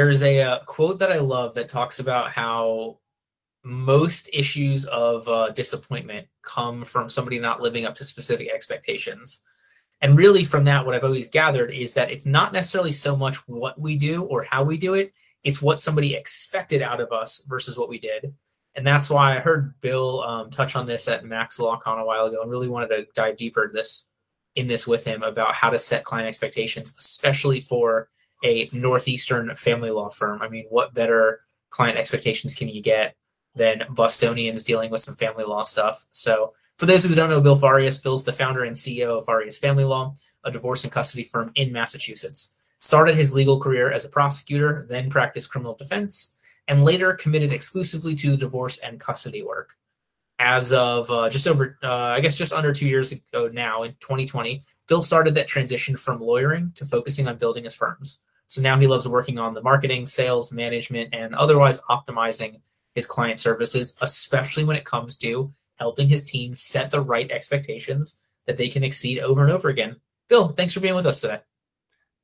there's a uh, quote that I love that talks about how most issues of uh, disappointment come from somebody not living up to specific expectations. And really, from that, what I've always gathered is that it's not necessarily so much what we do or how we do it, it's what somebody expected out of us versus what we did. And that's why I heard Bill um, touch on this at Max LawCon a while ago and really wanted to dive deeper this in this with him about how to set client expectations, especially for a northeastern family law firm. I mean, what better client expectations can you get than Bostonians dealing with some family law stuff? So, for those who don't know Bill Farias, Bill's the founder and CEO of Farias Family Law, a divorce and custody firm in Massachusetts. Started his legal career as a prosecutor, then practiced criminal defense, and later committed exclusively to divorce and custody work. As of uh, just over, uh, I guess, just under two years ago now, in 2020, Bill started that transition from lawyering to focusing on building his firms. So now he loves working on the marketing, sales, management, and otherwise optimizing his client services, especially when it comes to helping his team set the right expectations that they can exceed over and over again. Bill, thanks for being with us today.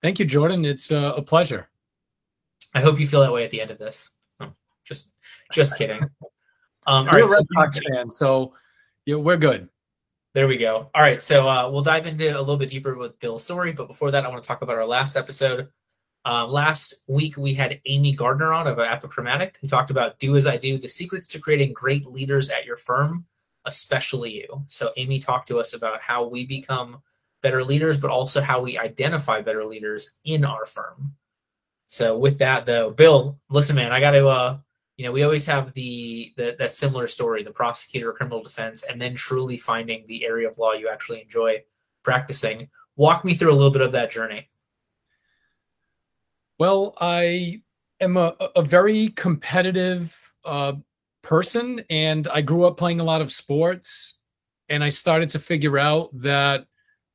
Thank you, Jordan. It's uh, a pleasure. I hope you feel that way at the end of this. just, just kidding. Um, You're right, Red so, Sox fan, so yeah, we're good. There we go. All right, so uh, we'll dive into a little bit deeper with Bill's story, but before that, I want to talk about our last episode. Uh, last week, we had Amy Gardner on of Apochromatic, who talked about Do As I Do, the secrets to creating great leaders at your firm, especially you. So, Amy talked to us about how we become better leaders, but also how we identify better leaders in our firm. So, with that, though, Bill, listen, man, I got to, uh, you know, we always have the, the that similar story, the prosecutor, criminal defense, and then truly finding the area of law you actually enjoy practicing. Walk me through a little bit of that journey. Well, I am a, a very competitive uh, person, and I grew up playing a lot of sports. And I started to figure out that,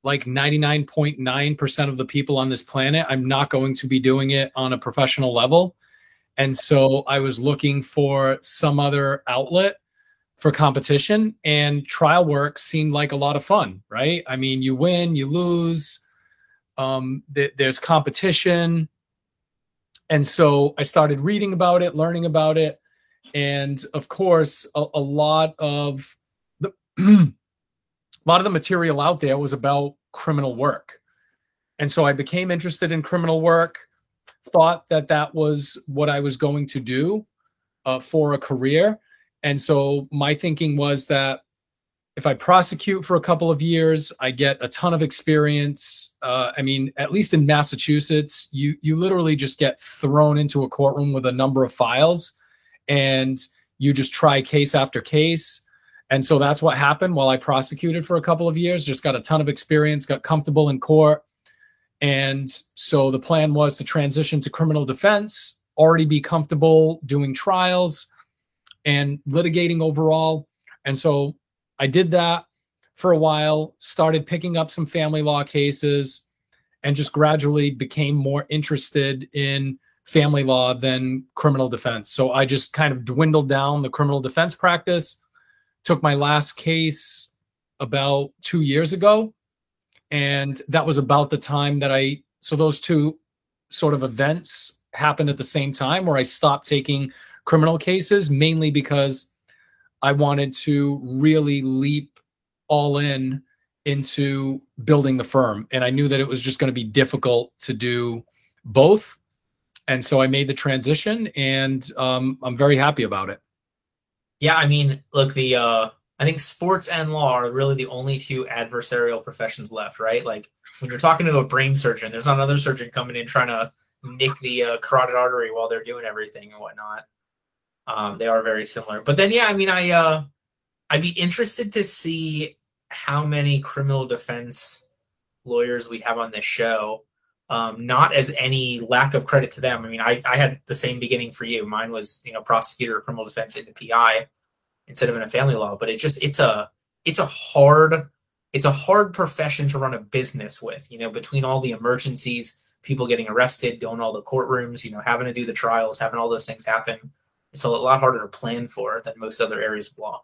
like 99.9% of the people on this planet, I'm not going to be doing it on a professional level. And so I was looking for some other outlet for competition, and trial work seemed like a lot of fun, right? I mean, you win, you lose, um, th- there's competition and so I started reading about it, learning about it, and of course, a, a lot of the a lot of the material out there was about criminal work, and so I became interested in criminal work. Thought that that was what I was going to do uh, for a career, and so my thinking was that if I prosecute for a couple of years, I get a ton of experience. Uh, I mean, at least in Massachusetts, you you literally just get thrown into a courtroom with a number of files, and you just try case after case. And so that's what happened while I prosecuted for a couple of years. Just got a ton of experience, got comfortable in court, and so the plan was to transition to criminal defense, already be comfortable doing trials and litigating overall. And so I did that for a while, started picking up some family law cases, and just gradually became more interested in family law than criminal defense. So I just kind of dwindled down the criminal defense practice. Took my last case about two years ago. And that was about the time that I, so those two sort of events happened at the same time where I stopped taking criminal cases, mainly because I wanted to really leap all in into building the firm. And I knew that it was just going to be difficult to do both. And so I made the transition and um, I'm very happy about it. Yeah, I mean, look, the uh, I think sports and law are really the only two adversarial professions left, right? Like when you're talking to a brain surgeon, there's not another surgeon coming in trying to nick the uh, carotid artery while they're doing everything and whatnot. Um, they are very similar. But then, yeah, I mean, I uh, I'd be interested to see how many criminal defense lawyers we have on this show. Um, not as any lack of credit to them. I mean, I, I had the same beginning for you. Mine was, you know, prosecutor, criminal defense into PI instead of in a family law. But it just it's a it's a hard it's a hard profession to run a business with. You know, between all the emergencies, people getting arrested, going all the courtrooms, you know, having to do the trials, having all those things happen it's a lot harder to plan for than most other areas of law.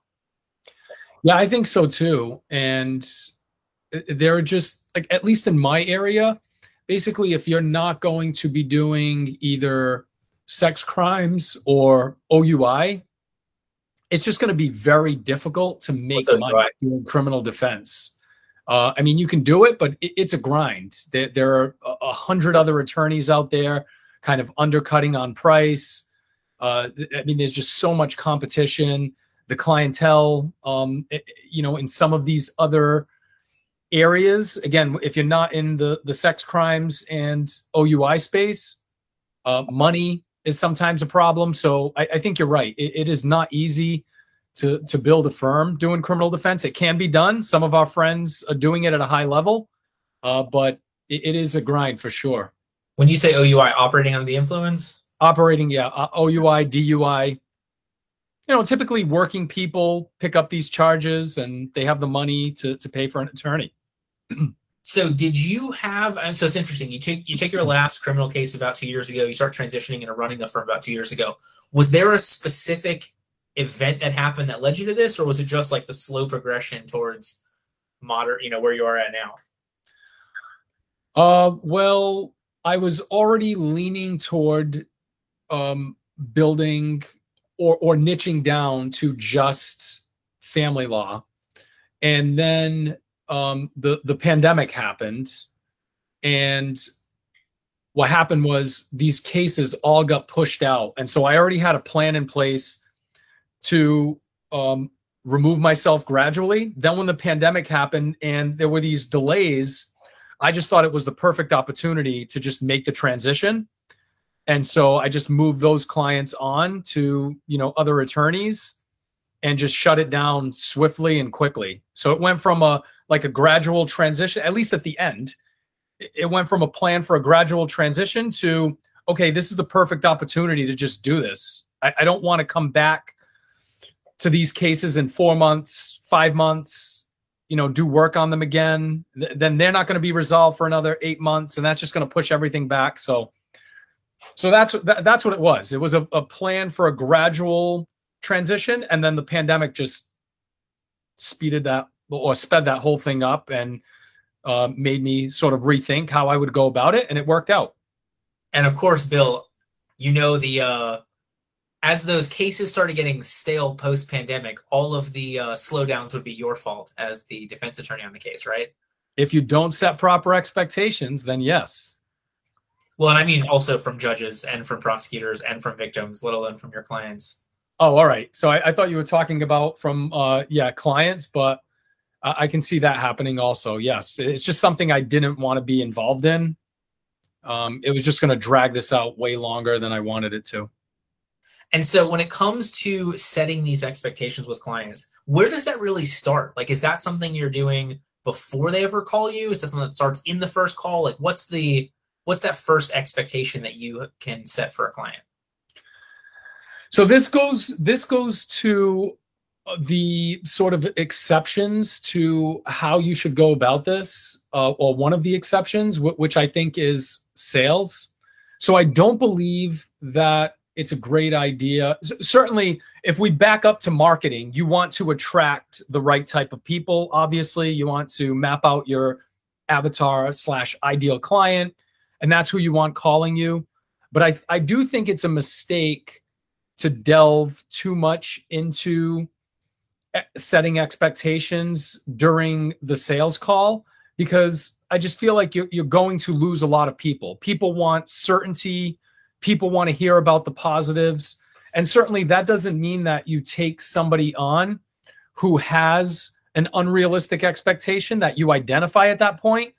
Yeah, I think so too. And there are just like at least in my area, basically if you're not going to be doing either sex crimes or OUI, it's just going to be very difficult to make money right. doing criminal defense. Uh, I mean, you can do it, but it, it's a grind. There, there are a, a, hundred other attorneys out there, kind of undercutting on price. Uh, I mean, there's just so much competition. The clientele, um, it, you know, in some of these other areas, again, if you're not in the the sex crimes and OUI space, uh, money is sometimes a problem. So I, I think you're right. It, it is not easy to to build a firm doing criminal defense. It can be done. Some of our friends are doing it at a high level, uh, but it, it is a grind for sure. When you say OUI, operating under the influence, operating, yeah, uh, OUI, DUI. You know, typically working people pick up these charges and they have the money to to pay for an attorney. So did you have? And so it's interesting. You take you take your last criminal case about two years ago. You start transitioning into running the firm about two years ago. Was there a specific event that happened that led you to this, or was it just like the slow progression towards modern? You know where you are at now. Uh, well, I was already leaning toward um, building or or niching down to just family law, and then um, the the pandemic happened, and what happened was these cases all got pushed out, and so I already had a plan in place to um, remove myself gradually. Then when the pandemic happened and there were these delays, I just thought it was the perfect opportunity to just make the transition. And so I just moved those clients on to, you know, other attorneys and just shut it down swiftly and quickly. So it went from a like a gradual transition, at least at the end. It went from a plan for a gradual transition to, okay, this is the perfect opportunity to just do this. I, I don't want to come back to these cases in four months, five months, you know, do work on them again. Th- then they're not going to be resolved for another eight months, and that's just going to push everything back. So, so that's that, that's what it was. It was a, a plan for a gradual transition, and then the pandemic just speeded that or sped that whole thing up and uh, made me sort of rethink how I would go about it, and it worked out. And of course, Bill, you know the uh, as those cases started getting stale post pandemic, all of the uh, slowdowns would be your fault as the defense attorney on the case, right? If you don't set proper expectations, then yes. Well, and I mean also from judges and from prosecutors and from victims, let alone from your clients. Oh, all right. So I, I thought you were talking about from uh, yeah clients, but I can see that happening also. Yes, it's just something I didn't want to be involved in. Um, it was just going to drag this out way longer than I wanted it to. And so, when it comes to setting these expectations with clients, where does that really start? Like, is that something you're doing before they ever call you? Is that something that starts in the first call? Like, what's the what's that first expectation that you can set for a client? So this goes this goes to the sort of exceptions to how you should go about this, uh, or one of the exceptions, w- which I think is sales. So I don't believe that it's a great idea. Certainly, if we back up to marketing, you want to attract the right type of people. Obviously, you want to map out your avatar slash ideal client, and that's who you want calling you. But I, I do think it's a mistake to delve too much into eh, setting expectations during the sales call because I just feel like you're, you're going to lose a lot of people. People want certainty, people want to hear about the positives. And certainly that doesn't mean that you take somebody on who has an unrealistic expectation that you identify at that point.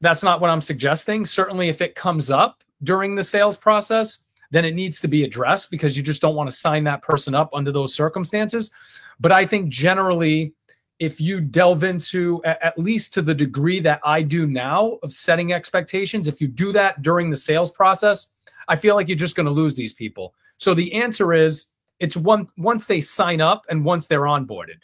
That's not what I'm suggesting. Certainly, if it comes up during the sales process, then it needs to be addressed because you just don't want to sign that person up under those circumstances. But I think generally, if you delve into at least to the degree that I do now of setting expectations, if you do that during the sales process, I feel like you're just going to lose these people. So the answer is it's one once they sign up and once they're onboarded.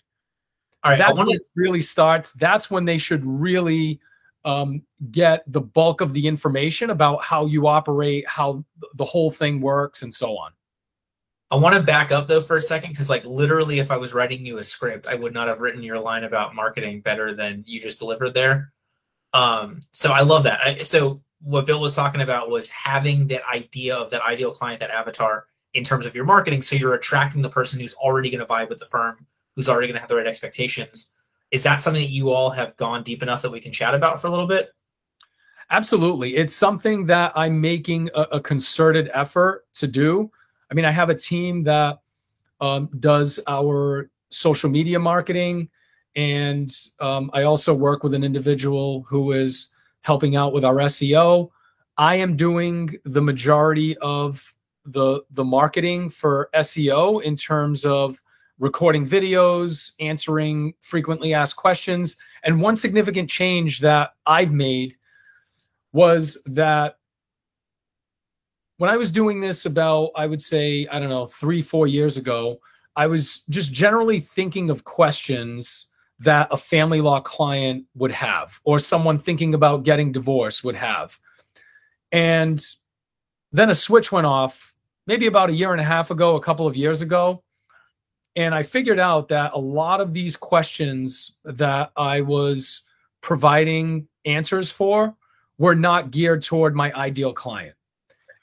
All right, that's when it really starts. That's when they should really um, get the bulk of the information about how you operate, how the whole thing works, and so on. I want to back up though for a second because, like, literally, if I was writing you a script, I would not have written your line about marketing better than you just delivered there. Um, so I love that. I, so what Bill was talking about was having that idea of that ideal client, that avatar in terms of your marketing. So you're attracting the person who's already going to vibe with the firm, who's already going to have the right expectations. Is that something that you all have gone deep enough that we can chat about for a little bit? Absolutely. It's something that I'm making a, a concerted effort to do. I mean, I have a team that um, does our social media marketing. And um, I also work with an individual who is helping out with our SEO. I am doing the majority of the the marketing for SEO in terms of recording videos, answering frequently asked questions. And one significant change that I've made was that when I was doing this about, I would say, I don't know, three, four years ago, I was just generally thinking of questions that a family law client would have or someone thinking about getting divorced would have. And then a switch went off maybe about a year and a half ago, a couple of years ago. And I figured out that a lot of these questions that I was providing answers for were not geared toward my ideal client.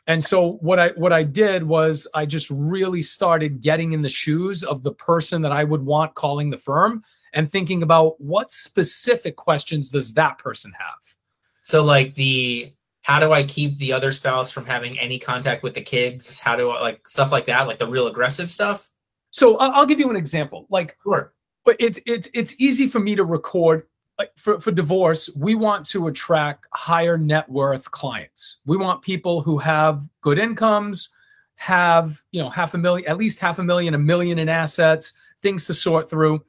And so what I what I did was I just really started getting in the shoes of the person that I would want calling the firm and thinking about what specific questions does that person have. So like the how do I keep the other spouse from having any contact with the kids? How do I like stuff like that, like the real aggressive stuff? So I'll give you an example. Like, sure. But it's it's it's easy for me to record like for, for divorce, we want to attract higher net worth clients. We want people who have good incomes, have, you know, half a million, at least half a million, a million in assets, things to sort through.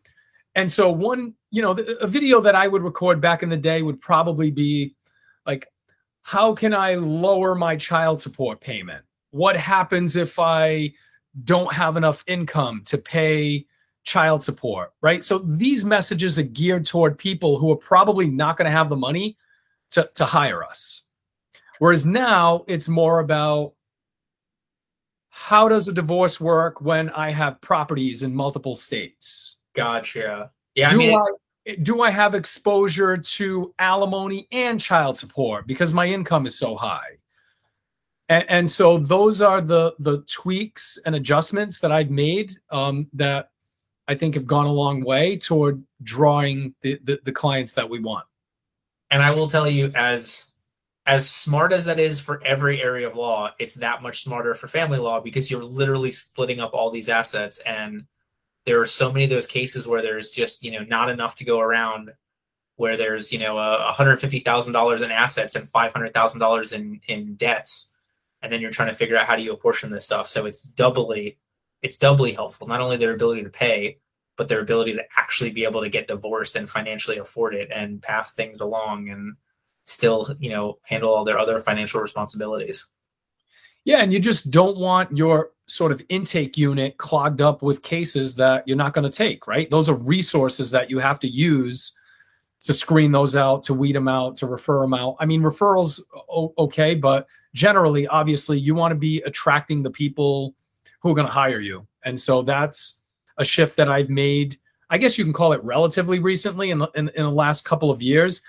And so one, you know, a video that I would record back in the day would probably be like, how can I lower my child support payment? What happens if I don't have enough income to pay child support, right? So these messages are geared toward people who are probably not going to have the money to, to hire us. Whereas now it's more about how does a divorce work when I have properties in multiple states? Gotcha. Yeah. Do I, mean, I do I have exposure to alimony and child support because my income is so high? And, and so those are the the tweaks and adjustments that I've made um, that I think have gone a long way toward drawing the, the, the clients that we want. And I will tell you, as as smart as that is for every area of law, it's that much smarter for family law because you're literally splitting up all these assets. And there are so many of those cases where there's just, you know, not enough to go around where there's, you know, a $150,000 in assets and $500,000 in, in debts. And then you're trying to figure out how do you apportion this stuff. So it's doubly it's doubly helpful. Not only their ability to pay, but their ability to actually be able to get divorced and financially afford it and pass things along and still, you know, handle all their other financial responsibilities. Yeah, and you just don't want your sort of intake unit clogged up with cases that you're not going to take, right? Those are resources that you have to use to screen those out, to weed them out, to refer them out. I mean, referrals okay, but generally, obviously, you want to be attracting the people who are going to hire you. And so that's a shift that I've made. I guess you can call it relatively recently in the, in, in the last couple of years.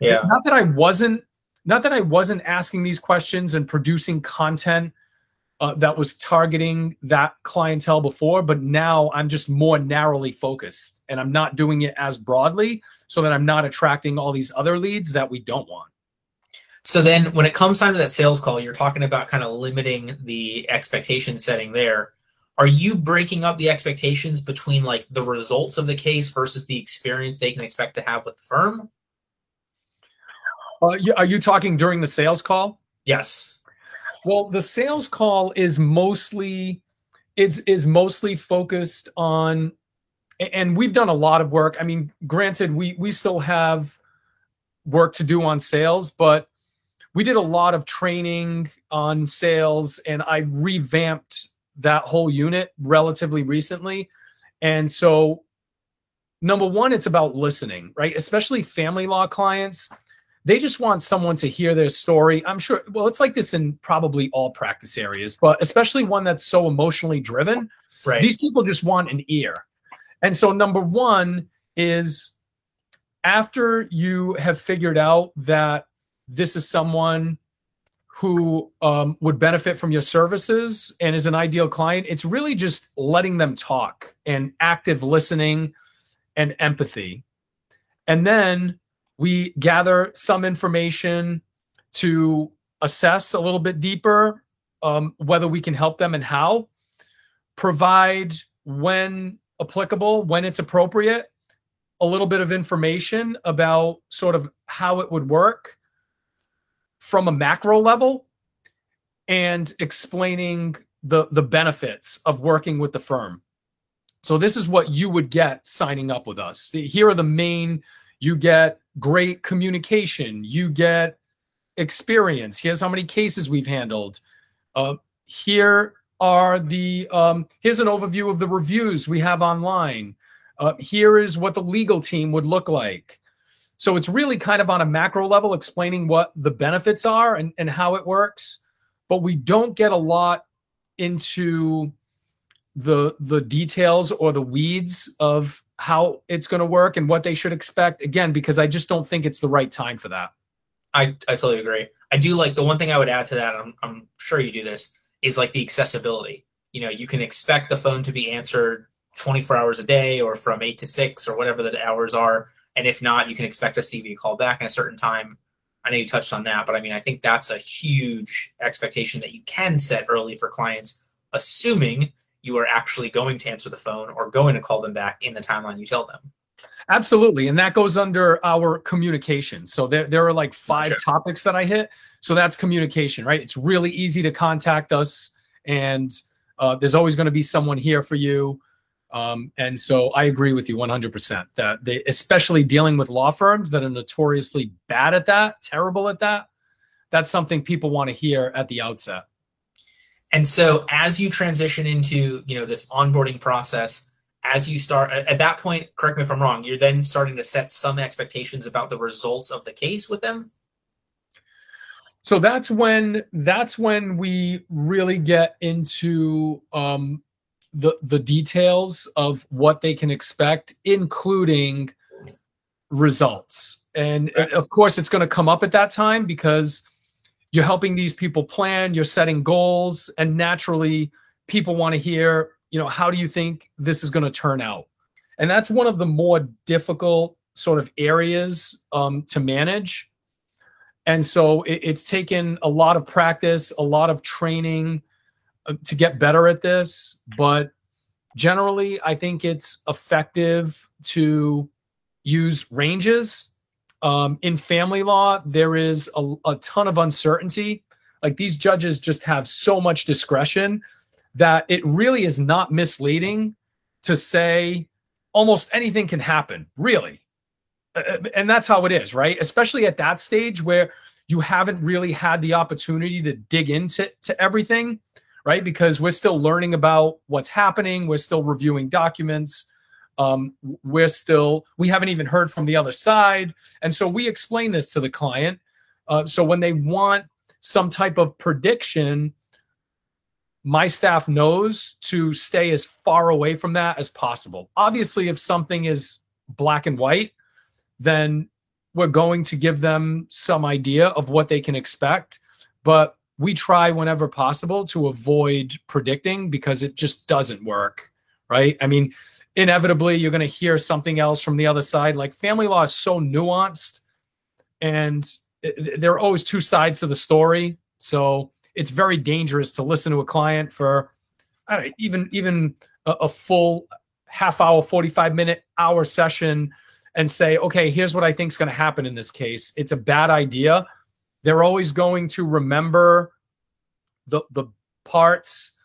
Yeah. Not that I wasn't not that I wasn't asking these questions and producing content uh, that was targeting that clientele before, but now I'm just more narrowly focused and I'm not doing it as broadly so that I'm not attracting all these other leads that we don't want. So then when it comes time to that sales call, you're talking about kind of limiting the expectation setting there. Are you breaking up the expectations between like the results of the case versus the experience they can expect to have with the firm? Uh, are you talking during the sales call? Yes. Well, the sales call is mostly is is mostly focused on and we've done a lot of work. I mean, granted, we we still have work to do on sales, but we did a lot of training on sales and I revamped that whole unit relatively recently. And so, number one, it's about listening, right? Especially family law clients. They just want someone to hear their story. I'm sure, well, it's like this in probably all practice areas, but especially one that's so emotionally driven. Right. These people just want an ear. And so, number one is after you have figured out that this is someone who um, would benefit from your services and is an ideal client, it's really just letting them talk and active listening and empathy. And then we gather some information to assess a little bit deeper um, whether we can help them and how, provide when applicable, when it's appropriate, a little bit of information about sort of how it would work from a macro level and explaining the the benefits of working with the firm. So this is what you would get signing up with us. Here are the main you get great communication, you get experience. Here's how many cases we've handled. Uh, here are the um, here's an overview of the reviews we have online. Uh, here is what the legal team would look like. So it's really kind of on a macro level explaining what the benefits are and, and how it works. But we don't get a lot into the the details or the weeds of how it's going to work and what they should expect. Again because i just don't think it's the right time for that. I, I totally agree. I do like the one thing i would add to that I'm, I'm sure you do this is like the accessibility. You know you can expect the phone to be answered 24 hours a day or from 8 to 6 or whatever the hours are and if not, you can expect us to be called back in a certain time. I know you touched on that, but I mean, I think that's a huge expectation that you can set early for clients, assuming you are actually going to answer the phone or going to call them back in the timeline you tell them. Absolutely. And that goes under our communication. So there, there are like five sure. topics that I hit. So that's communication, right? It's really easy to contact us, and uh, there's always going to be someone here for you. Um, and so I agree with you 100% that they, especially dealing with law firms that are notoriously bad at that, terrible at that, that's something people want to hear at the outset. And so as you transition into, you know, this onboarding process, as you start at that point, correct me if I'm wrong, you're then starting to set some expectations about the results of the case with them. So that's when that's when we really get into um, the the details of what they can expect, including results. And of course, it's going to come up at that time because you're helping these people plan, you're setting goals, and naturally, people want to hear, you know, how do you think this is going to turn out? And that's one of the more difficult sort of areas um, to manage. And so it, it's taken a lot of practice, a lot of training, to get better at this, but generally, I think it's effective to use ranges. Um, in family law, there is a, a ton of uncertainty. Like these judges just have so much discretion that it really is not misleading to say almost anything can happen, really. Uh, uh and that's how it is, right? Especially at that stage where you haven't really had the opportunity to dig into to everything right? Because we're still learning about what's happening. We're still reviewing documents. Um, we're still, we haven't even heard from the other side. And so we explain this to the client. Uh, so when they want some type of prediction, my staff knows to stay as far away from that as possible. Obviously, if something is black and white, then we're going to give them some idea of what they can expect. But we try whenever possible to avoid predicting because it just doesn't work, right? I mean, inevitably you're going to hear something else from the other side. Like family law is so nuanced and there are always two sides to the story. So it's very dangerous to listen to a client for know, even even a, a full half hour, 45 minute hour session and say, okay, here's what I think is going to happen in this case. It's a bad idea they're always going to remember the the parts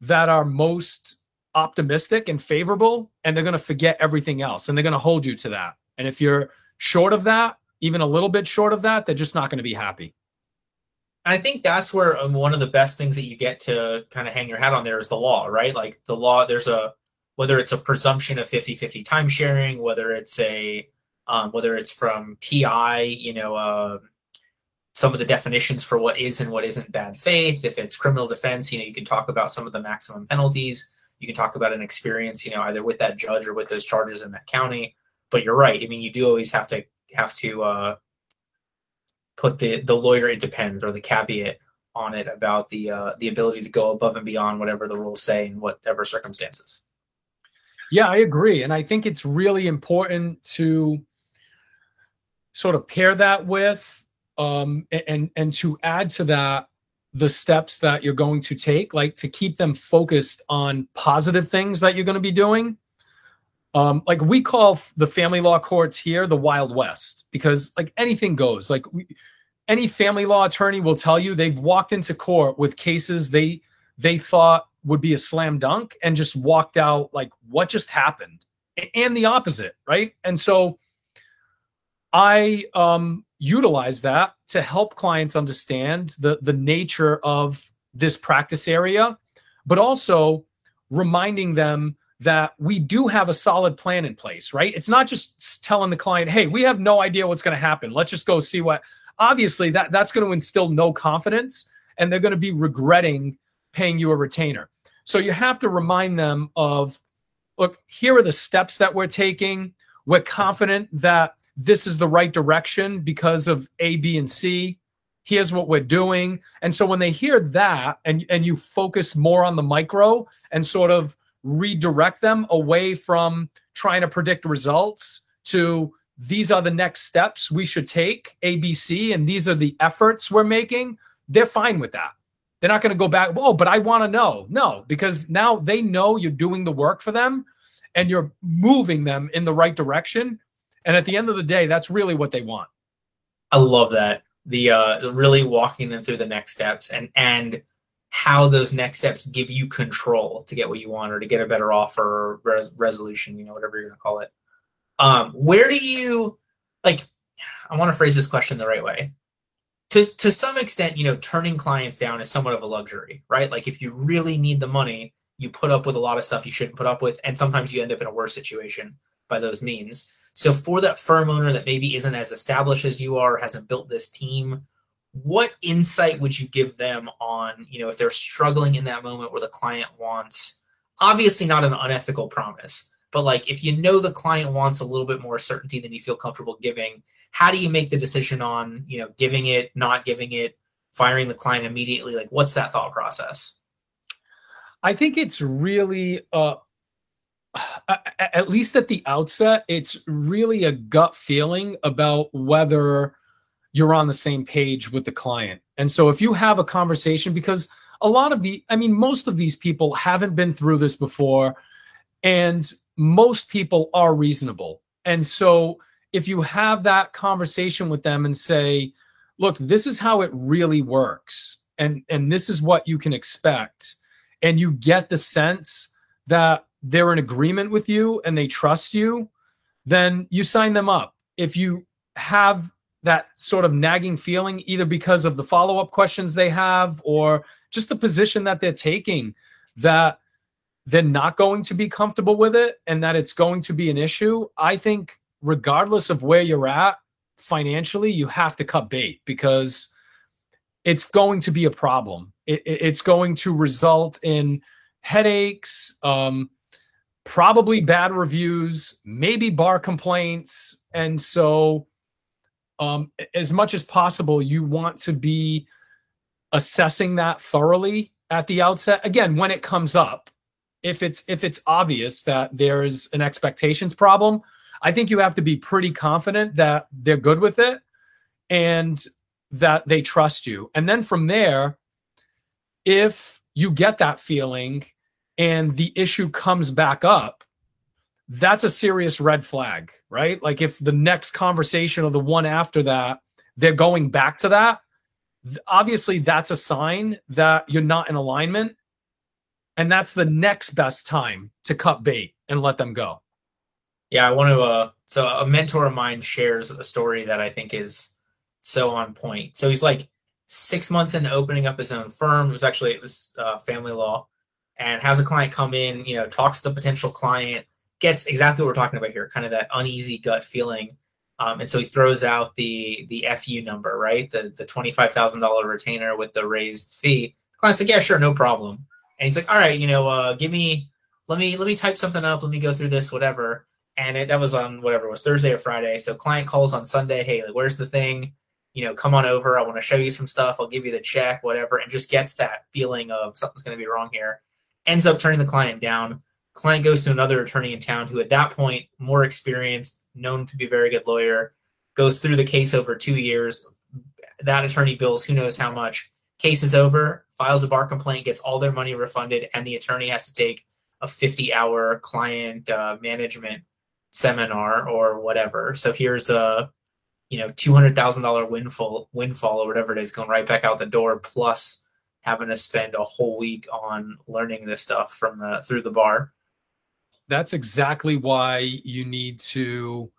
that are most optimistic and favorable and they're going to forget everything else and they're going to hold you to that and if you're short of that even a little bit short of that they're just not going to be happy I think that's where um, one of the best things that you get to kind of hang your hat on there is the law, right? Like the law, there's a whether it's a presumption of 50-50 time sharing, whether it's a um, whether it's from PI, you know, uh, some of the definitions for what is and what isn't bad faith. If it's criminal defense, you know, you can talk about some of the maximum penalties. You can talk about an experience, you know, either with that judge or with those charges in that county. But you're right. I mean, you do always have to have to uh, put the the lawyer it depends or the caveat on it about the uh, the ability to go above and beyond whatever the rules say in whatever circumstances. Yeah, I agree, and I think it's really important to sort of pair that with um, and and to add to that the steps that you're going to take, like to keep them focused on positive things that you're going to be doing. Um, like we call the family law courts here the Wild West because like anything goes. Like we, any family law attorney will tell you they've walked into court with cases they they thought would be a slam dunk and just walked out like what just happened and the opposite right and so i um utilize that to help clients understand the the nature of this practice area but also reminding them that we do have a solid plan in place right? It's not just telling the client hey we have no idea what's going to happen. Let's just go see what obviously that that's going to instill no confidence and they're going to be regretting paying you a retainer. So you have to remind them of look here are the steps that we're taking. We're confident that this is the right direction because of a b and c here's what we're doing and so when they hear that and and you focus more on the micro and sort of redirect them away from trying to predict results to these are the next steps we should take, ABC, and these are the efforts we're making, they're fine with that. They're not going to go back, oh, but I want to know. No, because now they know you're doing the work for them and you're moving them in the right direction. And at the end of the day, that's really what they want. I love that. The uh really walking them through the next steps and and how those next steps give you control to get what you want or to get a better offer or res- resolution, you know, whatever you're going to call it. Um, where do you like? I want to phrase this question the right way. To to some extent, you know, turning clients down is somewhat of a luxury, right? Like if you really need the money, you put up with a lot of stuff you shouldn't put up with, and sometimes you end up in a worse situation by those means. So for that firm owner that maybe isn't as established as you are, hasn't built this team, what insight would you give them on, you know, if they're struggling in that moment where the client wants obviously not an unethical promise, but like if you know the client wants a little bit more certainty than you feel comfortable giving, how do you make the decision on, you know, giving it, not giving it, firing the client immediately? Like what's that thought process? I think it's really uh at least at the outset, it's really a gut feeling about whether you're on the same page with the client. And so if you have a conversation, because a lot of the, I mean, most of these people haven't been through this before. And most people are reasonable. And so if you have that conversation with them and say, look, this is how it really works, and, and this is what you can expect, and you get the sense that they're in agreement with you and they trust you, then you sign them up. If you have that sort of nagging feeling, either because of the follow up questions they have or just the position that they're taking, that they're not going to be comfortable with it and that it's going to be an issue, I think, regardless of where you're at financially, you have to cut bait because it's going to be a problem. It, it's going to result in headaches, um, probably bad reviews, maybe bar complaints. And so, um, as much as possible, you want to be assessing that thoroughly at the outset. Again, when it comes up, if it's if it's obvious that there's an expectations problem, I think you have to be pretty confident that they're good with it and that they trust you. And then from there, if you get that feeling and the issue comes back up, that's a serious red flag, right? Like if the next conversation or the one after that, they're going back to that, obviously that's a sign that you're not in alignment and that's the next best time to cut bait and let them go. Yeah, I want to. Uh, so a mentor of mine shares a story that I think is so on point. So he's like six months into opening up his own firm. It was actually it was uh, family law, and has a client come in. You know, talks to the potential client, gets exactly what we're talking about here, kind of that uneasy gut feeling. Um, and so he throws out the the FU number, right? The the twenty five thousand dollar retainer with the raised fee. Client's like, yeah, sure, no problem and he's like, all right, you know, uh, give me, let me, let me type something up. Let me go through this, whatever. And it, that was on whatever it was Thursday or Friday. So client calls on Sunday. Hey, like, where's the thing? you know, come on over. I want to show you some stuff. I'll give you the check, whatever, and just gets that feeling of something's going to be wrong here. Ends up turning the client down. Client goes to another attorney in town who, at that point, more experienced, known to be a very good lawyer, goes through the case over two years. That attorney bills who knows how much. Case is over, files a bar complaint, gets all their money refunded, and the attorney has to take a 50 hour client uh, management seminar or whatever. So here's a you know two hundred thousand dollar windfall windfall or whatever it is going right back out the door plus having to spend a whole week on learning this stuff from the through the bar. That's exactly why you need to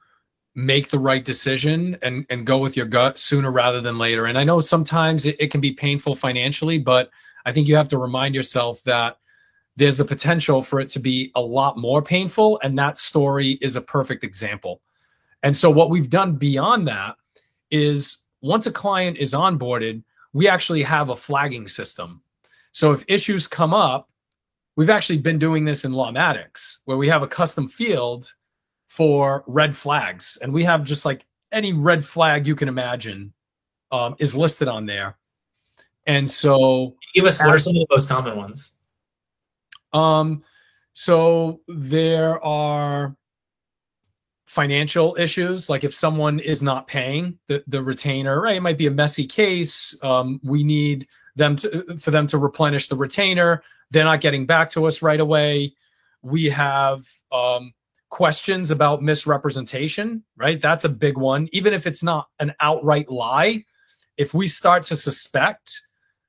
make the right decision and and go with your gut sooner rather than later. And I know sometimes it, it can be painful financially, but I think you have to remind yourself that there's the potential for it to be a lot more painful. And that story is a perfect example. And so, what we've done beyond that is once a client is onboarded, we actually have a flagging system. So, if issues come up, we've actually been doing this in Lawmatics where we have a custom field for red flags. And we have just like any red flag you can imagine um, is listed on there. And so, give us what are some of the most common ones? Um, so there are financial issues, like if someone is not paying the, the retainer, right? It might be a messy case. Um, we need them to for them to replenish the retainer. They're not getting back to us right away. We have um, questions about misrepresentation, right? That's a big one. Even if it's not an outright lie, if we start to suspect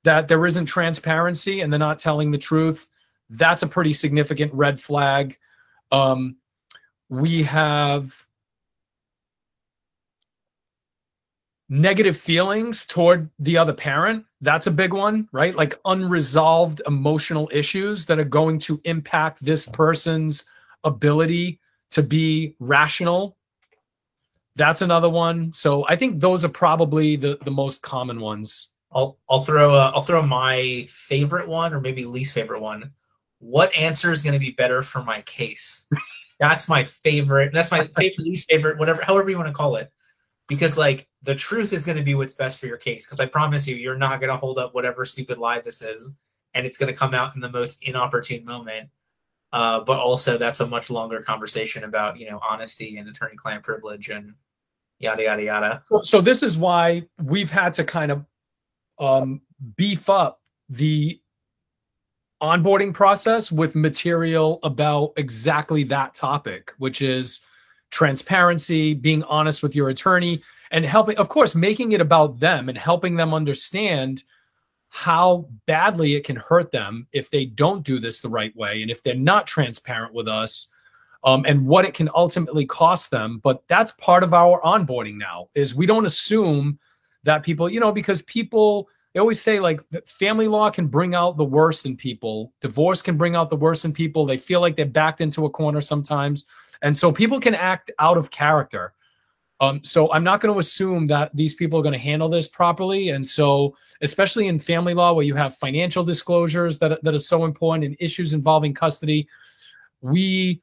that there isn't transparency and they're not telling the truth, that's a pretty significant red flag. Um, we have negative feelings toward the other parent. That's a big one, right? Like unresolved emotional issues that are going to impact this person's ability to be rational. That's another one. So I think those are probably the, the most common ones. I'll I'll throw a, I'll throw my favorite one or maybe least favorite one what answer is going to be better for my case? That's my favorite. That's my favorite, least favorite, whatever, however you want to call it. Because like the truth is going to be what's best for your case. Because I promise you, you're not going to hold up whatever stupid lie this is, and it's going to come out in the most inopportune moment. Uh, but also, that's a much longer conversation about you know honesty and attorney-client privilege and yada yada yada. So, so this is why we've had to kind of um, beef up the onboarding process with material about exactly that topic, which is transparency, being honest with your attorney, and helping, of course, making it about them and helping them understand how badly it can hurt them if they don't do this the right way and if they're not transparent with us um, and what it can ultimately cost them. But that's part of our onboarding now is we don't assume that people you know because people they always say like family law can bring out the worst in people. Divorce can bring out the worst in people. They feel like they're backed into a corner sometimes. And so people can act out of character. Um, so i'm not going to assume that these people are going to handle this properly. And so especially in family law where you have financial disclosures that, that are so important and issues involving custody we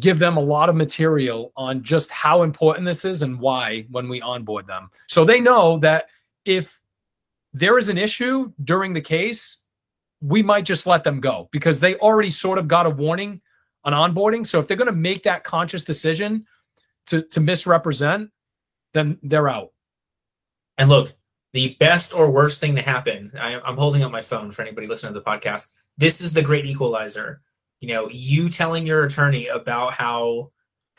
give them a lot of material on just how important this is and why when we onboard them. So they know that if there is an issue during the case, we might just let them go because they already sort of got a warning on onboarding. So if they're going to make that conscious decision to, to misrepresent, then they're out. And look, the best or worst thing to happen, I, I'm holding up my phone for anybody listening to the podcast. This is the great equalizer. You know, you telling your attorney about how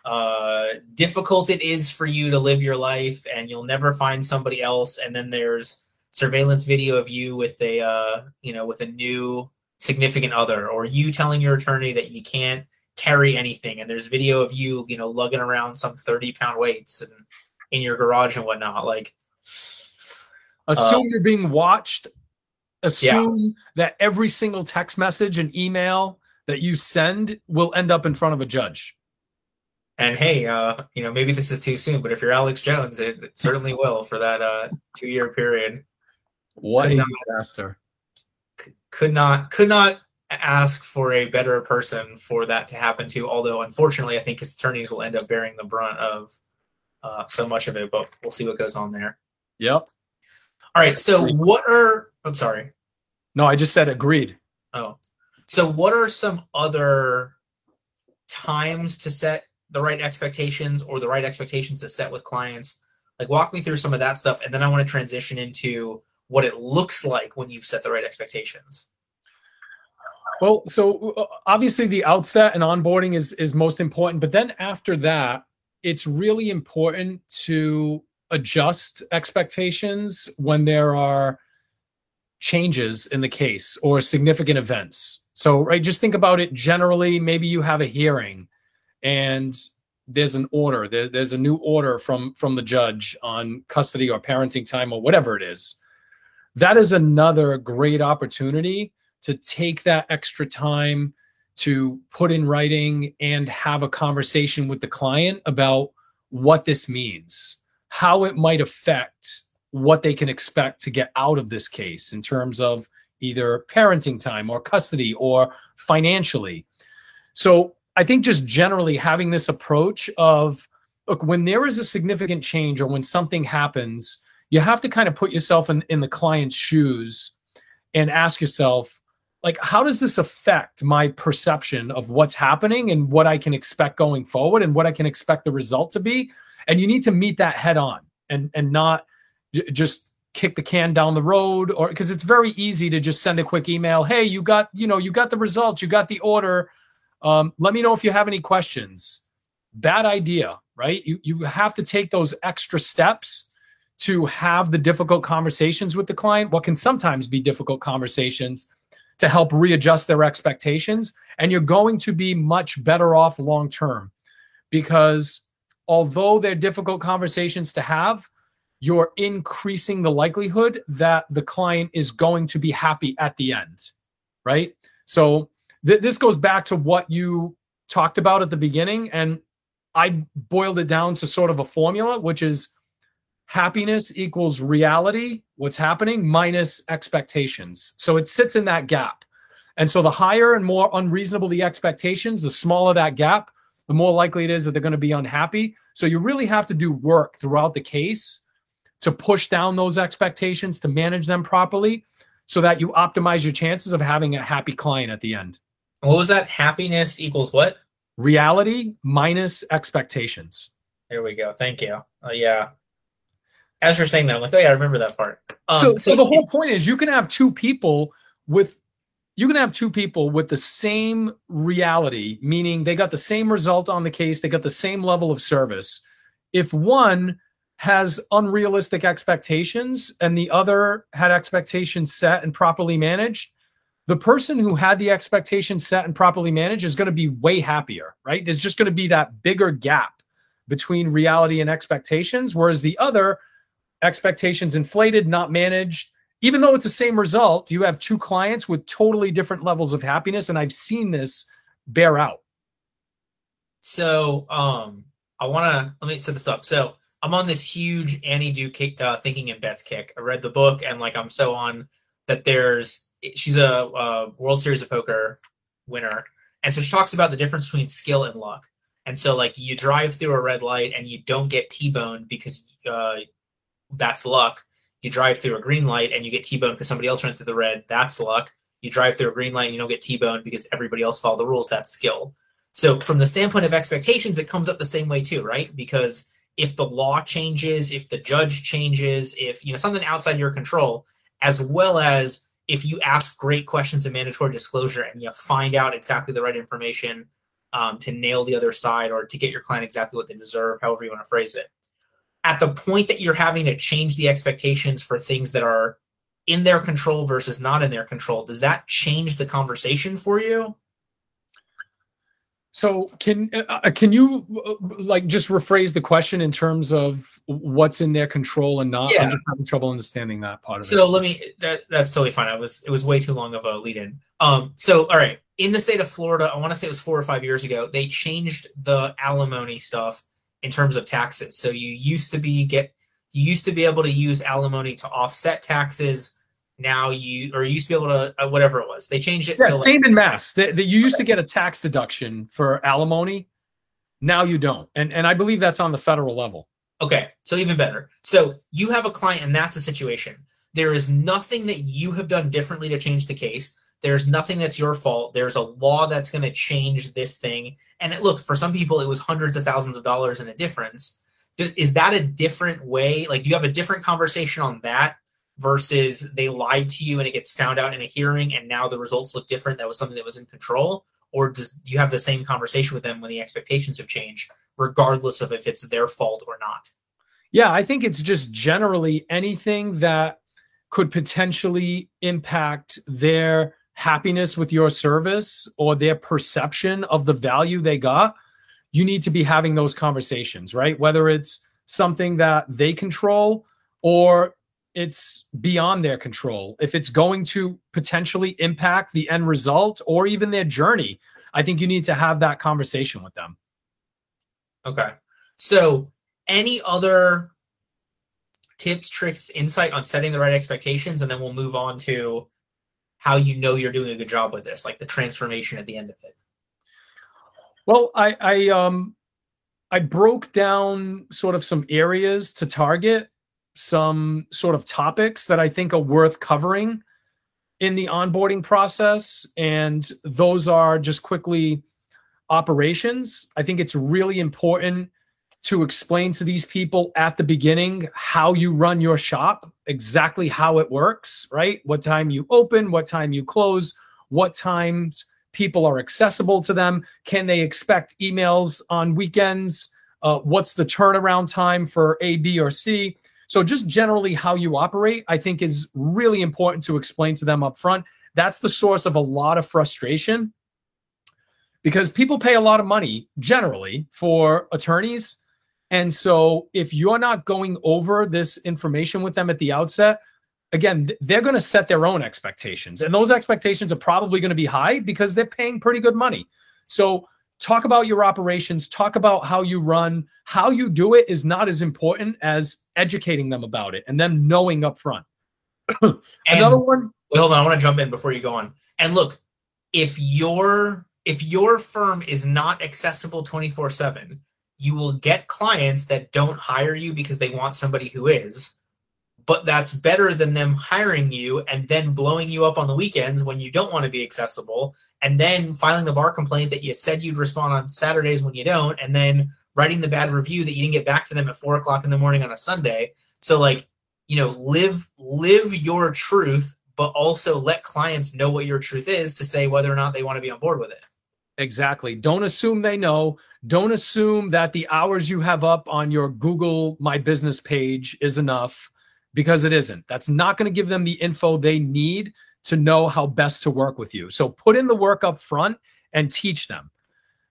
uh, difficult it is for you to live your life and you'll never find somebody else. And then there's surveillance video of you with a uh, you know with a new significant other or you telling your attorney that you can't carry anything and there's video of you you know lugging around some 30 pound weights and in your garage and whatnot like assume uh, you're being watched assume yeah. that every single text message and email that you send will end up in front of a judge and hey, uh, you know, maybe this is too soon, but if you're Alex Jones, it, it certainly will for that uh, two year period. What could a not, disaster! Could not could not ask for a better person for that to happen to. Although unfortunately, I think his attorneys will end up bearing the brunt of uh, so much of it. But we'll see what goes on there. Yep. All right. So what are I'm sorry. No, I just said agreed. Oh. So what are some other times to set the right expectations or the right expectations to set with clients? Like walk me through some of that stuff and then I want to transition into what it looks like when you've set the right expectations. Well, so uh, obviously the outset and onboarding is is most important, but then after that, it's really important to adjust expectations when there are changes in the case or significant events. So, right, just think about it generally. Maybe you have a hearing and there's an order, there, there's a new order from from the judge on custody or parenting time or whatever it is. That is another great opportunity to take that extra time to put in writing and have a conversation with the client about what this means, how it might affect what they can expect to get out of this case in terms of either parenting time or custody or financially. So I think just generally having this approach of look, when there is a significant change or when something happens, you have to kind of put yourself in, in the client's shoes and ask yourself, like how does this affect my perception of what's happening and what i can expect going forward and what i can expect the result to be? And you need to meet that head on and and not j- just kick the can down the road or because it's very easy to just send a quick email hey you got you know you got the results you got the order. Um, let me know if you have any questions. Bad idea right? You you have to take those extra steps to have the difficult conversations with the client what can sometimes be difficult conversations to help readjust their expectations. And you're going to be much better off long term because although they're difficult conversations to have, you're increasing the likelihood that the client is going to be happy at the end. Right. So th- this goes back to what you talked about at the beginning. And I boiled it down to sort of a formula, which is happiness equals reality, what's happening, minus expectations. So it sits in that gap. And so the higher and more unreasonable the expectations, the smaller that gap, the more likely it is that they're going to be unhappy. So you really have to do work throughout the case to push down those expectations, to manage them properly, so that you optimize your chances of having a happy client at the end. What was that? Happiness equals what? Reality minus expectations. There we go. Thank you. Uh, yeah as you're saying that, I'm like, oh yeah, I remember that part. Um, so, so, so the whole point is you can have two people with you can have two people with the same reality, meaning they got the same result on the case, they got the same level of service. If one has unrealistic expectations and the other had expectations set and properly managed, the person who had the expectations set and properly managed is going to be way happier, right? There's just going to be that bigger gap between reality and expectations, whereas the other expectations inflated, not managed. Even though it's the same result, you have two clients with totally different levels of happiness. And I've seen this bear out. So um, I want to let me set this up. So I'm on this huge Annie Duke uh, thinking in bets kick. I read the book and like I'm so on that. There's she's a, a World Series of Poker winner, and so she talks about the difference between skill and luck. And so like you drive through a red light and you don't get T-boned because uh, that's luck. You drive through a green light and you get T-boned because somebody else ran through the red, that's luck. You drive through a green light and you don't get T-boned because everybody else followed the rules, that's skill. So from the standpoint of expectations, it comes up the same way too, right? Because if the law changes, if the judge changes, if you know something outside your control, as well as if you ask great questions of mandatory disclosure and you find out exactly the right information um, to nail the other side or to get your client exactly what they deserve, however you want to phrase it, at the point that you're having to change the expectations for things that are in their control versus not in their control, does that change the conversation for you? So can uh, can you uh, like just rephrase the question in terms of what's in their control and not? Yeah. I'm just having trouble understanding that part of so it. So let me that, that's totally fine. I was it was way too long of a lead in. Um so all right, in the state of Florida, I want to say it was 4 or 5 years ago, they changed the alimony stuff in terms of taxes. So you used to be get you used to be able to use alimony to offset taxes. Now you or you used to be able to uh, whatever it was. They changed it. Yeah, so same like, in mass. That you used to get a tax deduction for alimony. Now you don't, and and I believe that's on the federal level. Okay, so even better. So you have a client, and that's the situation. There is nothing that you have done differently to change the case. There's nothing that's your fault. There's a law that's going to change this thing. And it, look, for some people, it was hundreds of thousands of dollars in a difference. Is that a different way? Like, do you have a different conversation on that versus they lied to you and it gets found out in a hearing and now the results look different? That was something that was in control? Or does do you have the same conversation with them when the expectations have changed, regardless of if it's their fault or not? Yeah, I think it's just generally anything that could potentially impact their happiness with your service or their perception of the value they got, you need to be having those conversations, right? Whether it's something that they control or it's beyond their control. If it's going to potentially impact the end result or even their journey, I think you need to have that conversation with them. Okay. So, any other tips, tricks, insight on setting the right expectations, and then we'll move on to how you know you're doing a good job with this, like the transformation at the end of it. Well, I, I um I broke down sort of some areas to target, some sort of topics that I think are worth covering in the onboarding process. And those are just quickly operations. I think it's really important to explain to these people at the beginning how you run your shop, exactly how it works, right? What time you open, what time you close, what times people are accessible to them. Can they expect emails on weekends? Uh, what's the turnaround time for A, B, or C? So, just generally how you operate, I think, is really important to explain to them up front. That's the source of a lot of frustration because people pay a lot of money generally for attorneys and so if you're not going over this information with them at the outset, again, they're going to set their own expectations. And those expectations are probably going to be high because they're paying pretty good money. So talk about your operations, talk about how you run. How you do it is not as important as educating them about it and them knowing up front. Another one. Wait, hold on. I want to jump in before you go on. And look, if your if your firm is not accessible 24 7 you will get clients that don't hire you because they want somebody who is but that's better than them hiring you and then blowing you up on the weekends when you don't want to be accessible and then filing the bar complaint that you said you'd respond on saturdays when you don't and then writing the bad review that you didn't get back to them at four o'clock in the morning on a sunday. So like you know live live your truth but also let clients know what your truth is to say whether or not they want to be on board with it Exactly. Don't assume they know. Don't assume that the hours you have up on your Google My Business page is enough because it isn't. That's not going to give them the info they need to know how best to work with you. So put in the work up front and teach them.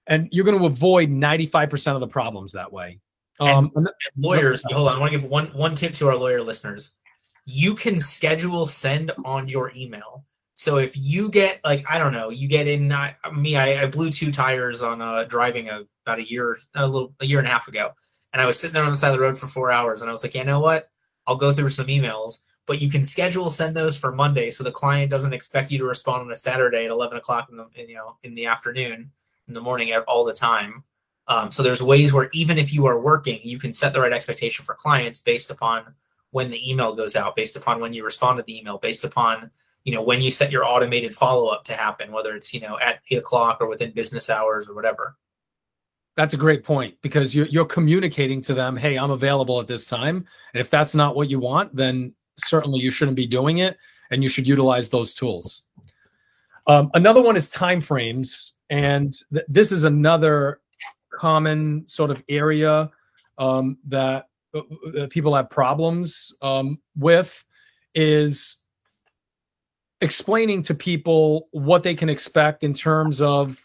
And you're going to avoid 95% of the problems that way. Um, and lawyers, hold on. I want to give one one tip to our lawyer listeners. You can schedule send on your email. So if you get like I don't know, you get in I, me, I, I, blew two tires on uh, driving a, about a year, a little a year and a half ago, and I was sitting there on the side of the road for four hours, and I was like, you know what? I'll go through some emails, but you can schedule send those for Monday, so the client doesn't expect you to respond on a Saturday at eleven o'clock in the in, you know in the afternoon, in the morning, all the time. Um, so there's ways where even if you are working, you can set the right expectation for clients based upon when the email goes out, based upon when you respond to the email, based upon you know when you set your automated follow-up to happen whether it's you know at eight o'clock or within business hours or whatever. That's a great point because you're, you're communicating to them hey i'm available at this time. And if that's not what you want then certainly you shouldn't be doing it and you should utilize those tools. Um, another one is time frames and th- this is another common sort of area um, that uh, people have problems um, with is explaining to people what they can expect in terms of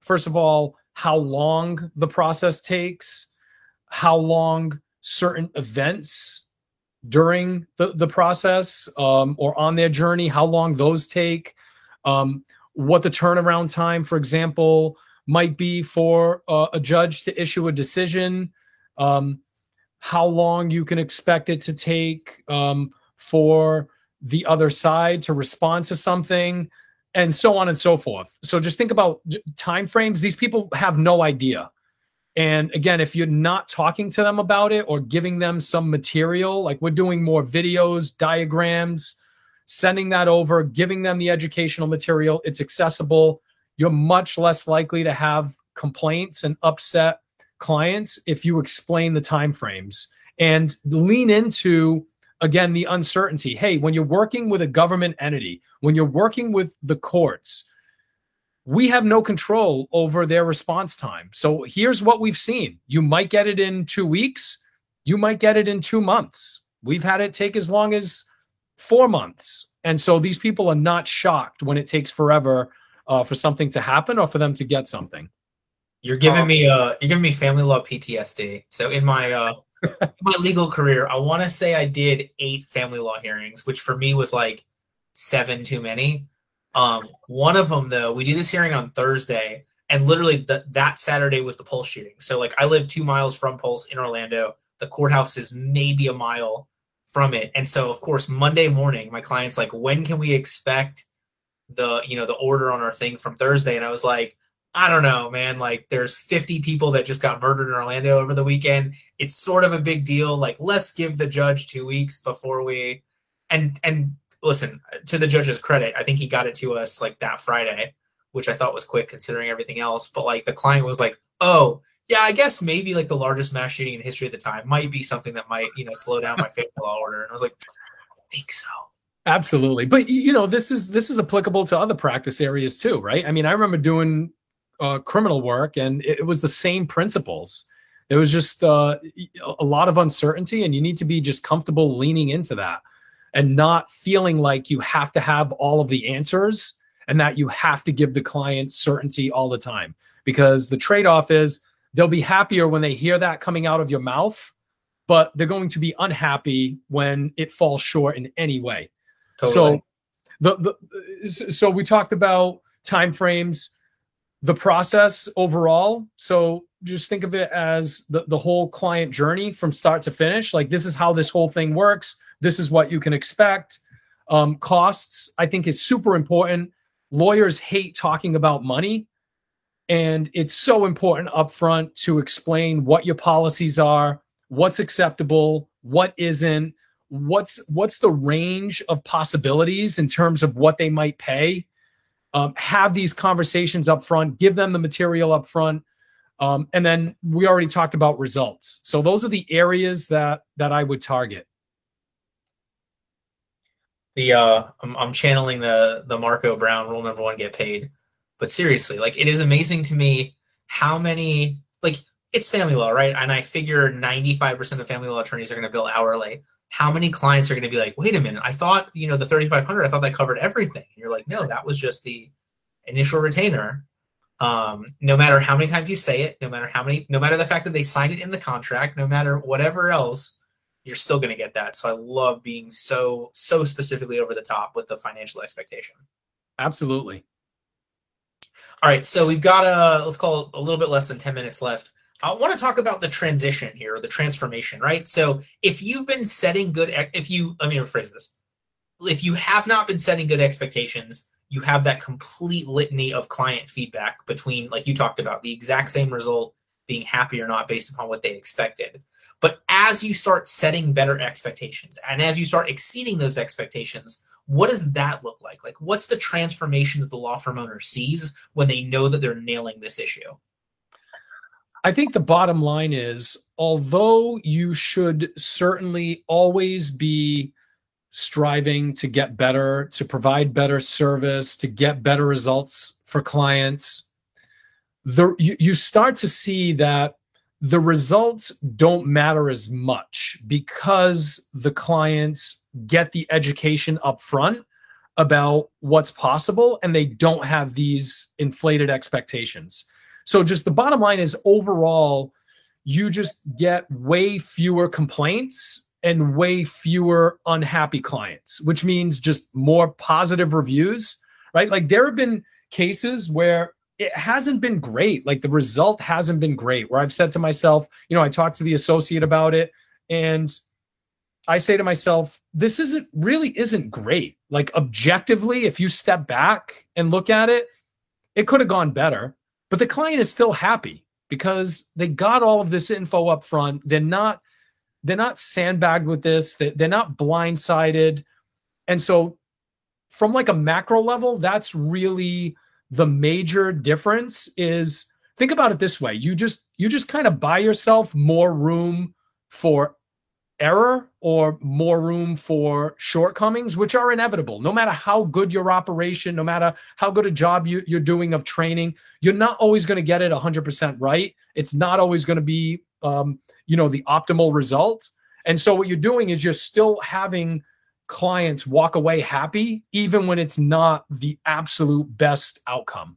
first of all how long the process takes how long certain events during the, the process um, or on their journey how long those take um, what the turnaround time for example might be for uh, a judge to issue a decision um, how long you can expect it to take um, for the other side to respond to something and so on and so forth. So just think about time frames these people have no idea. And again, if you're not talking to them about it or giving them some material, like we're doing more videos, diagrams, sending that over, giving them the educational material, it's accessible. You're much less likely to have complaints and upset clients if you explain the timeframes. And lean into again the uncertainty. Hey, when you're working with a government entity, when you're working with the courts, we have no control over their response time. So here's what we've seen. You might get it in 2 weeks, you might get it in 2 months. We've had it take as long as 4 months. And so these people are not shocked when it takes forever uh, for something to happen or for them to get something. You're giving um, me uh you're giving me family law PTSD. So in my uh my legal career, I want to say I did 8 family law hearings, which for me was like 7 too many. Um one of them though, we do this hearing on Thursday and literally the, that Saturday was the Pulse shooting. So like I live 2 miles from Pulse in Orlando. The courthouse is maybe a mile from it. And so of course Monday morning my client's like when can we expect the you know the order on our thing from Thursday and I was like I don't know, man. Like, there's 50 people that just got murdered in Orlando over the weekend. It's sort of a big deal. Like, let's give the judge two weeks before we. And and listen, to the judge's credit, I think he got it to us like that Friday, which I thought was quick considering everything else. But like, the client was like, "Oh, yeah, I guess maybe like the largest mass shooting in history at the time might be something that might you know slow down my family law order." And I was like, "I think so." Absolutely. But you know, this is this is applicable to other practice areas too, right? I mean, I remember doing uh, criminal work, and it, was the same principles. It was just uh, a lot of uncertainty, and you need to be just comfortable leaning into that and not feeling like you have to have all of the answers and that you have to give the client certainty all the time. Because the trade off is they'll be happier when they hear that coming out of your mouth, but they're going to be unhappy when it falls short in any way. Totally. So, the, the so we talked about time frames the process overall. So just think of it as the, the whole client journey from start to finish. Like this is how this whole thing works. This is what you can expect. Um, costs, I think, is super important. Lawyers hate talking about money. And it's so important upfront to explain what your policies are, what's acceptable, what isn't, what's what's the range of possibilities in terms of what they might pay um, have these conversations up front, give them the material up front. Um, and then we already talked about results. So those are the areas that that I would target. The uh, I'm, I'm channeling the the Marco Brown rule number one, get paid. But seriously, like it is amazing to me how many like it's family law, right? And I figure 95% of family law attorneys are going to bill hourly how many clients are going to be like, wait a minute, I thought, you know, the 3,500, I thought that covered everything. And you're like, no, that was just the initial retainer. Um, no matter how many times you say it, no matter how many, no matter the fact that they signed it in the contract, no matter whatever else, you're still going to get that. So I love being so, so specifically over the top with the financial expectation. Absolutely. All right. So we've got a, let's call it a little bit less than 10 minutes left. I want to talk about the transition here, the transformation, right? So if you've been setting good, if you, let me rephrase this. If you have not been setting good expectations, you have that complete litany of client feedback between, like you talked about, the exact same result being happy or not based upon what they expected. But as you start setting better expectations and as you start exceeding those expectations, what does that look like? Like, what's the transformation that the law firm owner sees when they know that they're nailing this issue? I think the bottom line is although you should certainly always be striving to get better, to provide better service, to get better results for clients, the, you, you start to see that the results don't matter as much because the clients get the education up front about what's possible and they don't have these inflated expectations. So just the bottom line is overall, you just get way fewer complaints and way fewer unhappy clients, which means just more positive reviews, right? Like there have been cases where it hasn't been great. Like the result hasn't been great, where I've said to myself, you know, I talked to the associate about it and I say to myself, this isn't really isn't great. Like objectively, if you step back and look at it, it could have gone better but the client is still happy because they got all of this info up front. They're not they're not sandbagged with this. They're not blindsided. And so from like a macro level, that's really the major difference is think about it this way. You just you just kind of buy yourself more room for error or more room for shortcomings, which are inevitable. No matter how good your operation, no matter how good a job you, are doing of training, you're not always going to get it 100% right. It's not always going to be, um, you know, the optimal result. And so what you're doing is you're still having clients walk away happy, even when it's not the absolute best outcome.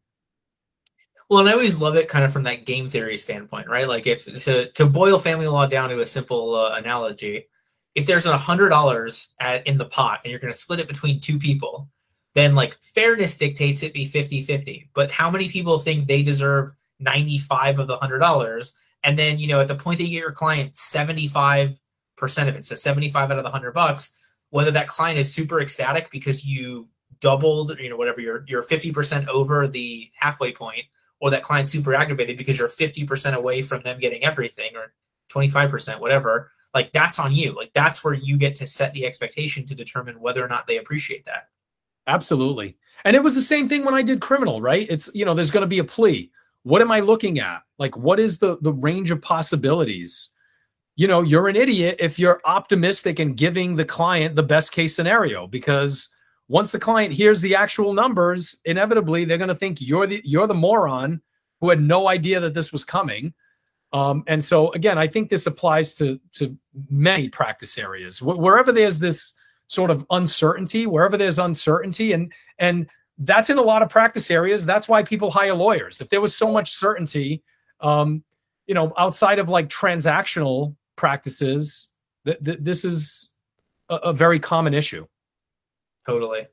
Well, and I always love it kind of from that game theory standpoint, right? Like if to to boil family law down to a simple uh, analogy, if there's a hundred dollars in the pot and you're going to split it between two people, then like fairness dictates it be 50-50. But how many people think they deserve 95 of the hundred dollars? And then, you know, at the point that you get your client 75% of it, so 75 out of the hundred bucks, whether that client is super ecstatic because you doubled, you know, whatever you're you're 50% over the halfway point, or that client's super aggravated because you're 50% away from them getting everything or 25%, whatever, like that's on you. Like that's where you get to set the expectation to determine whether or not they appreciate that. Absolutely. And it was the same thing when I did criminal, right? It's, you know, there's going to be a plea. What am I looking at? Like, what is the the range of possibilities? You know, you're an idiot if you're optimistic and giving the client the best case scenario because once the client hears the actual numbers, inevitably they're going to think you're the you're the moron who had no idea that this was coming. Um, and so again, I think this applies to to many practice areas. Wh- wherever there's this sort of uncertainty, wherever there's uncertainty, and and that's in a lot of practice areas. That's why people hire lawyers. If there was so much certainty, um, you know, outside of like transactional practices, th- th- this is a, a very common issue. Totally.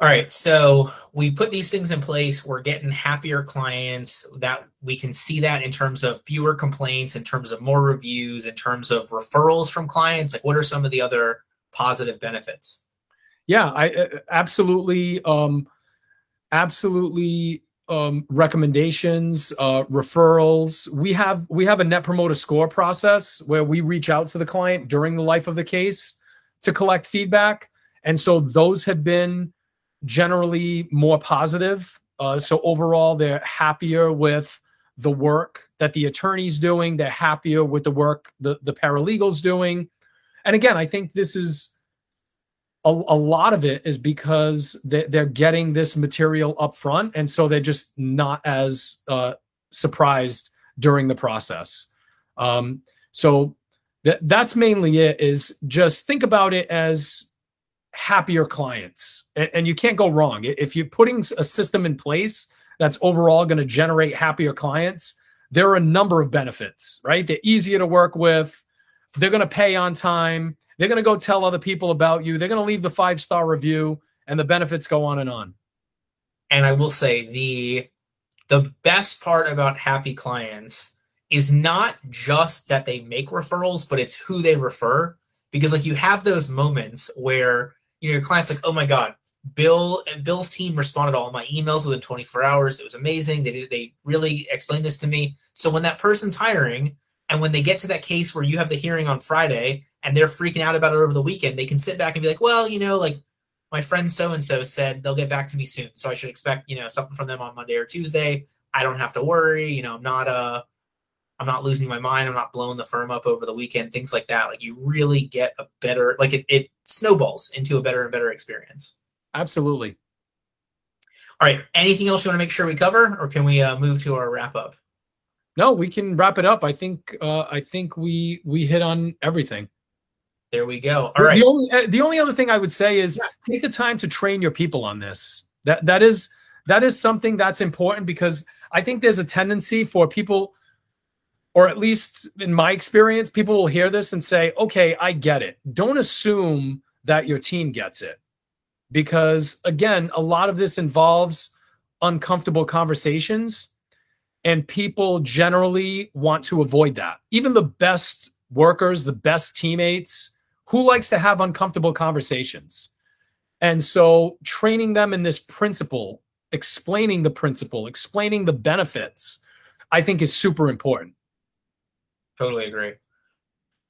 All right, so we put these things in place. We're getting happier clients. That we can see that in terms of fewer complaints, in terms of more reviews, in terms of referrals from clients. Like, what are some of the other positive benefits? Yeah, I uh, absolutely, um, absolutely um, recommendations, uh, referrals. We have we have a net promoter score process where we reach out to the client during the life of the case to collect feedback and so those have been generally more positive. Uh, so overall, they're happier with the work that the attorney's doing. They're happier with the work the, the paralegal's doing. And again, I think this is a, a lot of it is because they, they're getting this material up front. And so they're just not as uh, surprised during the process. Um, so that, that's mainly it is just think about it as happier clients. And, and you can't go wrong. If you're putting a system in place that's overall going to generate happier clients, there are a number of benefits, right? They're easier to work with. They're going to pay on time. They're going to go tell other people about you. They're going to leave the five star review, and the benefits go on and on. And I will say the the best part about happy clients is not just that they make referrals, but it's who they refer. Because like you have those moments where you know, your client's like, oh my God, Bill and Bill's team responded to all my emails within 24 hours. It was amazing. They did, they really explained this to me. So when that person's hiring and when they get to that case where you have the hearing on Friday and they're freaking out about it over the weekend, they can sit back and be like, well, you know, like my friend so and so said they'll get back to me soon. So I should expect, you know, something from them on Monday or Tuesday. I don't have to worry, you know, I'm not uh I'm not losing my mind. I'm not blowing the firm up over the weekend, things like that. Like you really get a better, like it, it snowballs into a better and better experience. Absolutely. All right. Anything else you want to make sure we cover, or can we uh, move to our wrap up? No, we can wrap it up. I think uh, I think we we hit on everything. There we go. All right. The only uh, the only other thing I would say is yeah. take the time to train your people on this. That that is that is something that's important because I think there's a tendency for people or at least in my experience, people will hear this and say, okay, I get it. Don't assume that your team gets it. Because again, a lot of this involves uncomfortable conversations, and people generally want to avoid that. Even the best workers, the best teammates, who likes to have uncomfortable conversations? And so, training them in this principle, explaining the principle, explaining the benefits, I think is super important. Totally agree.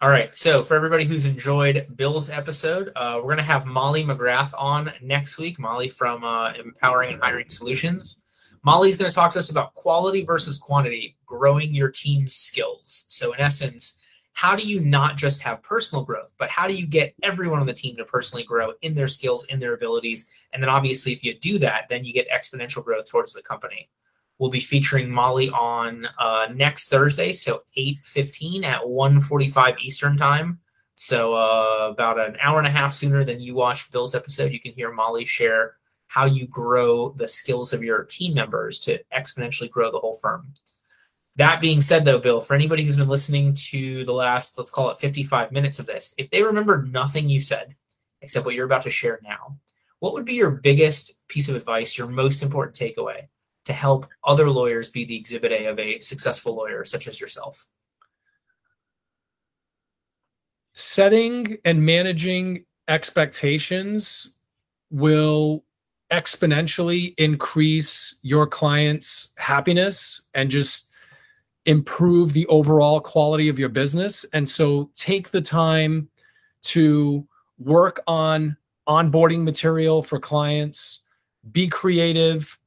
All right. So, for everybody who's enjoyed Bill's episode, uh, we're going to have Molly McGrath on next week. Molly from uh, Empowering and Hiring Solutions. Molly's going to talk to us about quality versus quantity, growing your team's skills. So, in essence, how do you not just have personal growth, but how do you get everyone on the team to personally grow in their skills, in their abilities? And then, obviously, if you do that, then you get exponential growth towards the company. We'll be featuring Molly on uh, next Thursday, so 8.15 at 1.45 Eastern Time. So uh, about an hour and a half sooner than you watch Bill's episode, you can hear Molly share how you grow the skills of your team members to exponentially grow the whole firm. That being said, though, Bill, for anybody who's been listening to the last, let's call it 55 minutes of this, if they remember nothing you said except what you're about to share now, what would be your biggest piece of advice, your most important takeaway to help other lawyers be the exhibit A of a successful lawyer such as yourself? Setting and managing expectations will exponentially increase your client's happiness and just improve the overall quality of your business. And so take the time to work on onboarding material for clients, be creative,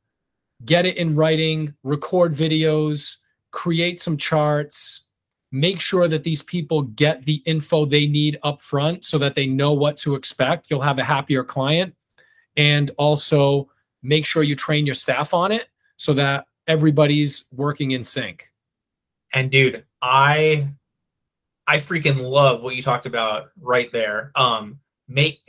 get it in writing, record videos, create some charts, make sure that these people get the info they need up front so that they know what to expect. You'll have a happier client. And also make sure you train your staff on it so that everybody's working in sync. And dude, I I freaking love what you talked about right there. Um make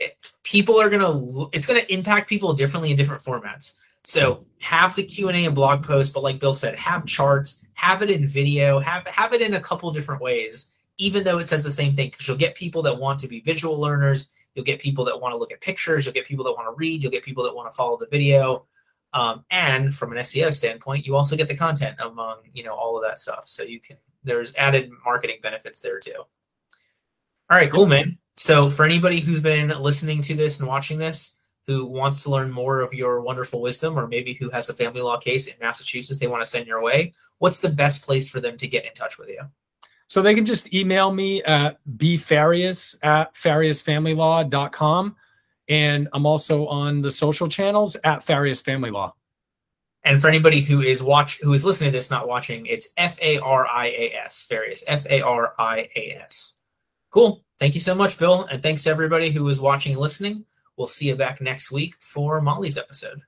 people are going to it's going to impact people differently in different formats. So have the Q and A and blog post, but like Bill said, have charts, have it in video, have have it in a couple different ways, even though it says the same thing. Because you'll get people that want to be visual learners, you'll get people that want to look at pictures, you'll get people that want to read, you'll get people that want to follow the video. Um, and from an SEO standpoint, you also get the content among you know all of that stuff. So you can there's added marketing benefits there too. All right, cool, man. So for anybody who's been listening to this and watching this, who wants to learn more of your wonderful wisdom, or maybe who has a family law case in Massachusetts they want to send your way, what's the best place for them to get in touch with you? So they can just email me at bfarias at fariasfamilylaw.com. And I'm also on the social channels at Farias Family Law. And for anybody who is watch who is listening to this, not watching, it's F A R I A S, Farias, F A R I A S. Cool. Thank you so much, Bill. And thanks to everybody who is watching and listening. We'll see you back next week for Molly's episode.